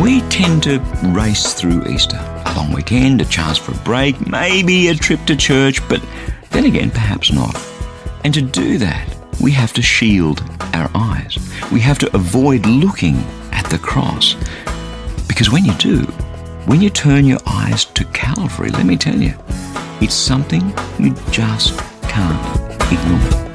We tend to race through Easter. A long weekend, a chance for a break, maybe a trip to church, but then again, perhaps not. And to do that, we have to shield our eyes. We have to avoid looking at the cross. Because when you do, when you turn your eyes to Calvary, let me tell you, it's something you just can't ignore.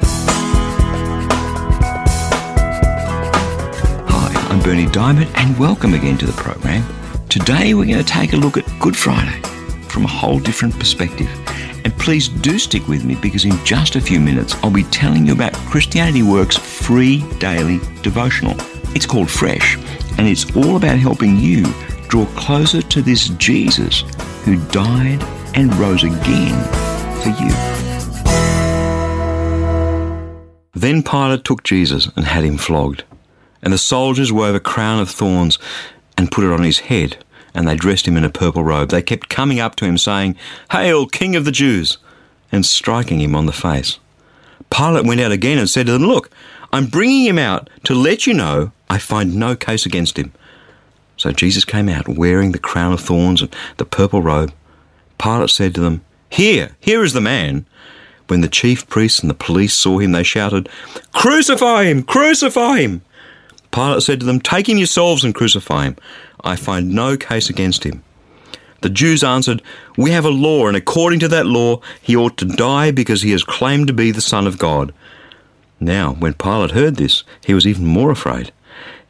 I'm Berni Dymet, and welcome again to the program. Today we're going to take a look at Good Friday from a whole different perspective. And please do stick with me because in just a few minutes I'll be telling you about Christianity Works' free daily devotional. It's called Fresh, and it's all about helping you draw closer to this Jesus who died and rose again for you. Then Pilate took Jesus and had him flogged. And the soldiers wove a crown of thorns and put it on his head, and they dressed him in a purple robe. They kept coming up to him, saying, Hail, King of the Jews! and striking him on the face. Pilate went out again and said to them, Look, I'm bringing him out to let you know I find no case against him. So Jesus came out wearing the crown of thorns and the purple robe. Pilate said to them, Here, here is the man. When the chief priests and the police saw him, they shouted, Crucify him! Crucify him! Pilate said to them, Take him yourselves and crucify him. I find no case against him. The Jews answered, We have a law, and according to that law, he ought to die because he has claimed to be the Son of God. Now, when Pilate heard this, he was even more afraid.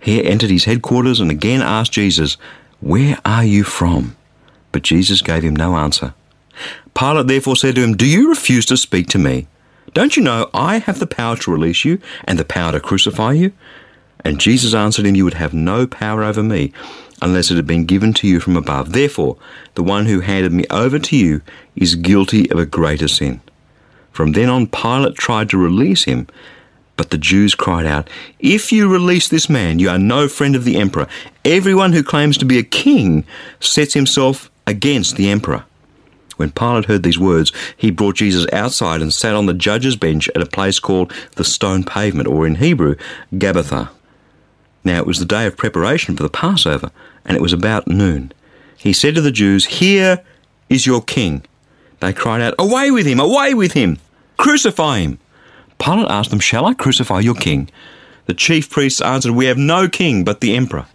He entered his headquarters and again asked Jesus, Where are you from? But Jesus gave him no answer. Pilate therefore said to him, Do you refuse to speak to me? Don't you know I have the power to release you and the power to crucify you? And Jesus answered him, You would have no power over me unless it had been given to you from above. Therefore, the one who handed me over to you is guilty of a greater sin. From then on, Pilate tried to release him, but the Jews cried out, If you release this man, you are no friend of the emperor. Everyone who claims to be a king sets himself against the emperor. When Pilate heard these words, he brought Jesus outside and sat on the judge's bench at a place called the Stone Pavement, or in Hebrew, Gabbatha. Now it was the day of preparation for the Passover, and it was about noon. He said to the Jews, Here is your king. They cried out, Away with him! Away with him! Crucify him! Pilate asked them, Shall I crucify your king? The chief priests answered, We have no king but the emperor.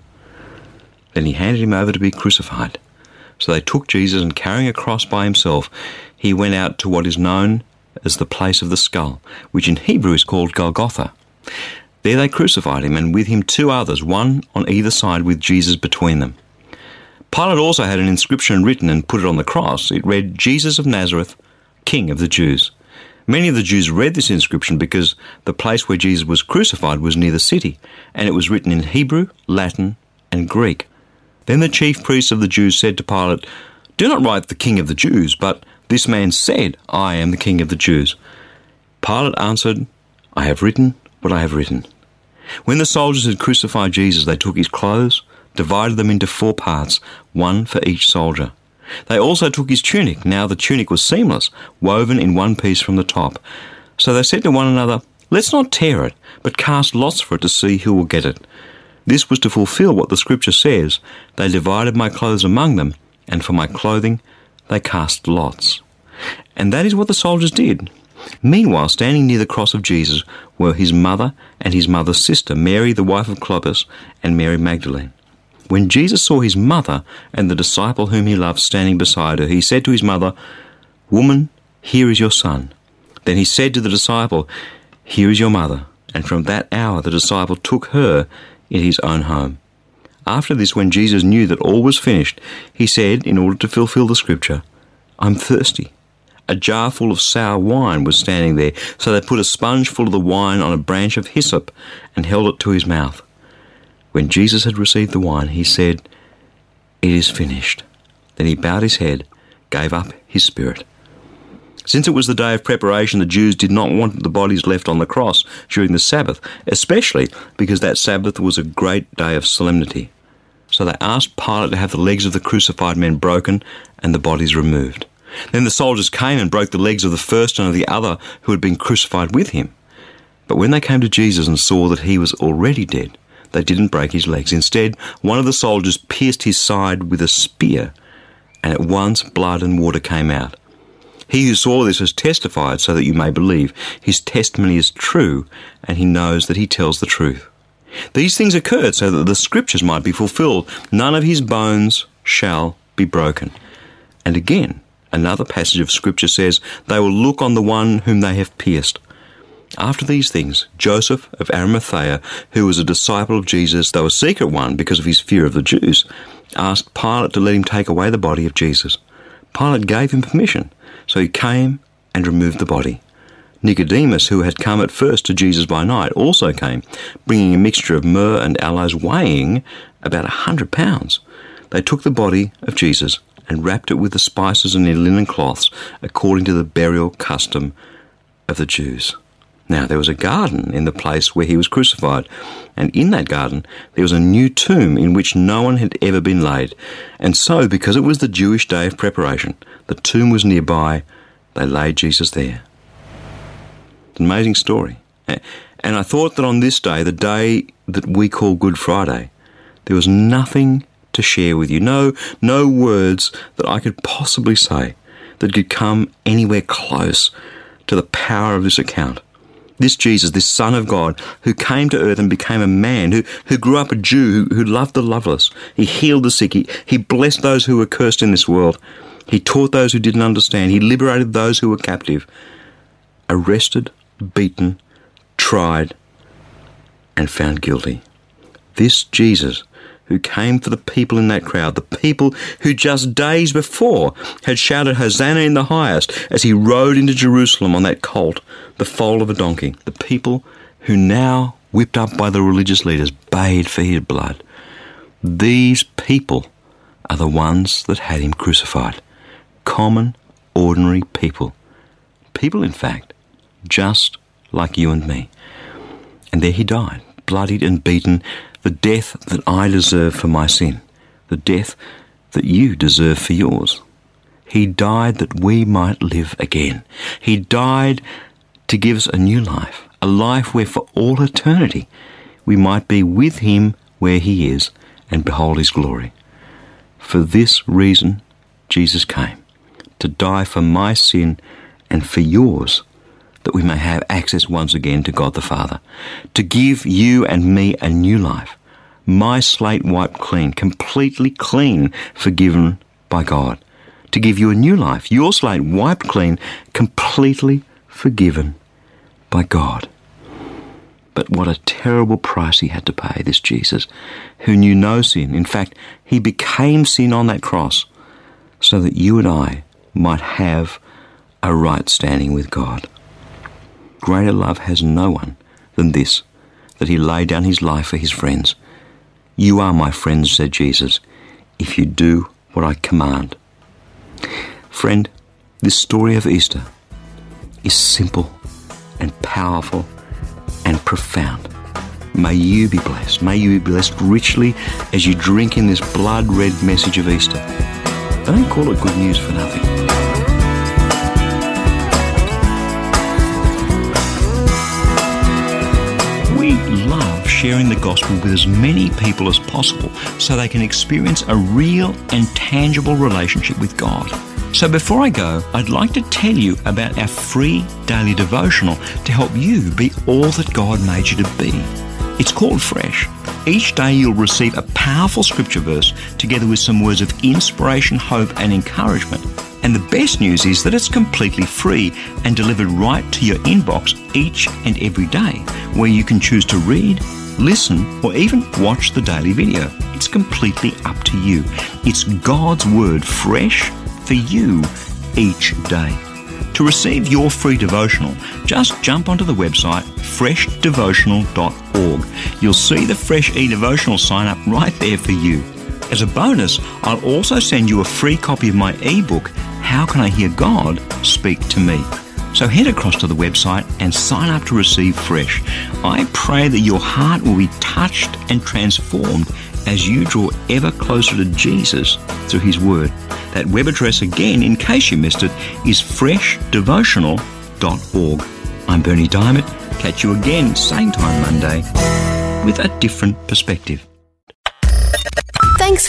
Then he handed him over to be crucified. So they took Jesus, and carrying a cross by himself, he went out to what is known as the place of the skull, which in Hebrew is called Golgotha. There they crucified him, and with him two others, one on either side with Jesus between them. Pilate also had an inscription written and put it on the cross. It read, Jesus of Nazareth, King of the Jews. Many of the Jews read this inscription because the place where Jesus was crucified was near the city, and it was written in Hebrew, Latin, and Greek. Then the chief priests of the Jews said to Pilate, Do not write the King of the Jews, but this man said, I am the King of the Jews. Pilate answered, I have written what I have written. When the soldiers had crucified Jesus, they took his clothes, divided them into four parts, one for each soldier. They also took his tunic. Now the tunic was seamless, woven in one piece from the top. So they said to one another, Let's not tear it, but cast lots for it to see who will get it. This was to fulfill what the scripture says They divided my clothes among them, and for my clothing they cast lots. And that is what the soldiers did. Meanwhile, standing near the cross of Jesus were his mother and his mother's sister, Mary, the wife of Clopas, and Mary Magdalene. When Jesus saw his mother and the disciple whom he loved standing beside her, he said to his mother, Woman, here is your son. Then he said to the disciple, Here is your mother. And from that hour the disciple took her in his own home. After this, when Jesus knew that all was finished, he said, in order to fulfill the scripture, I'm thirsty. A jar full of sour wine was standing there, so they put a sponge full of the wine on a branch of hyssop and held it to his mouth. When Jesus had received the wine, he said, It is finished. Then he bowed his head, gave up his spirit. Since it was the day of preparation, the Jews did not want the bodies left on the cross during the Sabbath, especially because that Sabbath was a great day of solemnity. So they asked Pilate to have the legs of the crucified men broken and the bodies removed. Then the soldiers came and broke the legs of the first and of the other who had been crucified with him. But when they came to Jesus and saw that he was already dead, they didn't break his legs. Instead, one of the soldiers pierced his side with a spear, and at once blood and water came out. He who saw this has testified so that you may believe. His testimony is true, and he knows that he tells the truth. These things occurred so that the scriptures might be fulfilled. None of his bones shall be broken. And again, another passage of scripture says, They will look on the one whom they have pierced. After these things, Joseph of Arimathea, who was a disciple of Jesus, though a secret one because of his fear of the Jews, asked Pilate to let him take away the body of Jesus. Pilate gave him permission. So he came and removed the body. Nicodemus, who had come at first to Jesus by night, also came, bringing a mixture of myrrh and aloes weighing about a hundred pounds. They took the body of Jesus and wrapped it with the spices and in linen cloths, according to the burial custom of the Jews. Now there was a garden in the place where he was crucified, and in that garden there was a new tomb in which no one had ever been laid. And so, because it was the Jewish day of preparation, the tomb was nearby, they laid Jesus there. It's An amazing story. And I thought that on this day, the day that we call Good Friday, there was nothing to share with you. No, no words that I could possibly say that could come anywhere close to the power of this account. This Jesus, this Son of God, who came to earth and became a man, who, who grew up a Jew, who, who loved the loveless. He healed the sick. He, he blessed those who were cursed in this world. He taught those who didn't understand. He liberated those who were captive. Arrested, beaten, tried, and found guilty. This Jesus who came for the people in that crowd, the people who just days before had shouted Hosanna in the highest as he rode into Jerusalem on that colt, the foal of a donkey, the people who now, whipped up by the religious leaders, bayed for his blood. These people are the ones that had him crucified. Common, ordinary people. People, in fact, just like you and me. And there he died, bloodied and beaten, the death that I deserve for my sin, the death that you deserve for yours. He died that we might live again. He died to give us a new life, a life where for all eternity we might be with Him where He is and behold His glory. For this reason, Jesus came to die for my sin and for yours that we may have access once again to God the Father, to give you and me a new life, my slate wiped clean, completely clean, forgiven by God, to give you a new life, your slate wiped clean, completely forgiven by God. But what a terrible price he had to pay, this Jesus, who knew no sin. In fact, he became sin on that cross so that you and I might have a right standing with God. Greater love has no one than this, that he lay down his life for his friends. You are my friends, said Jesus, if you do what I command. Friend, this story of Easter is simple and powerful and profound. May you be blessed. May you be blessed richly as you drink in this blood red message of Easter. Don't call it good news for nothing. Sharing the gospel with as many people as possible so they can experience a real and tangible relationship with God. So before I go, I'd like to tell you about our free daily devotional to help you be all that God made you to be. It's called Fresh. Each day you'll receive a powerful scripture verse together with some words of inspiration, hope, and encouragement and the best news is that it's completely free and delivered right to your inbox each and every day, where you can choose to read, listen, or even watch the daily video. It's completely up to you. It's God's Word fresh for you each day. To receive your free devotional, just jump onto the website freshdevotional.org. You'll see the Fresh E Devotional sign up right there for you. As a bonus, I'll also send you a free copy of my ebook, How Can I Hear God Speak to Me? So head across to the website and sign up to receive Fresh. I pray that your heart will be touched and transformed as you draw ever closer to Jesus through His Word. That web address again, in case you missed it, is freshdevotional.org. I'm Berni Dymet. Catch you again, same time Monday, with a different perspective.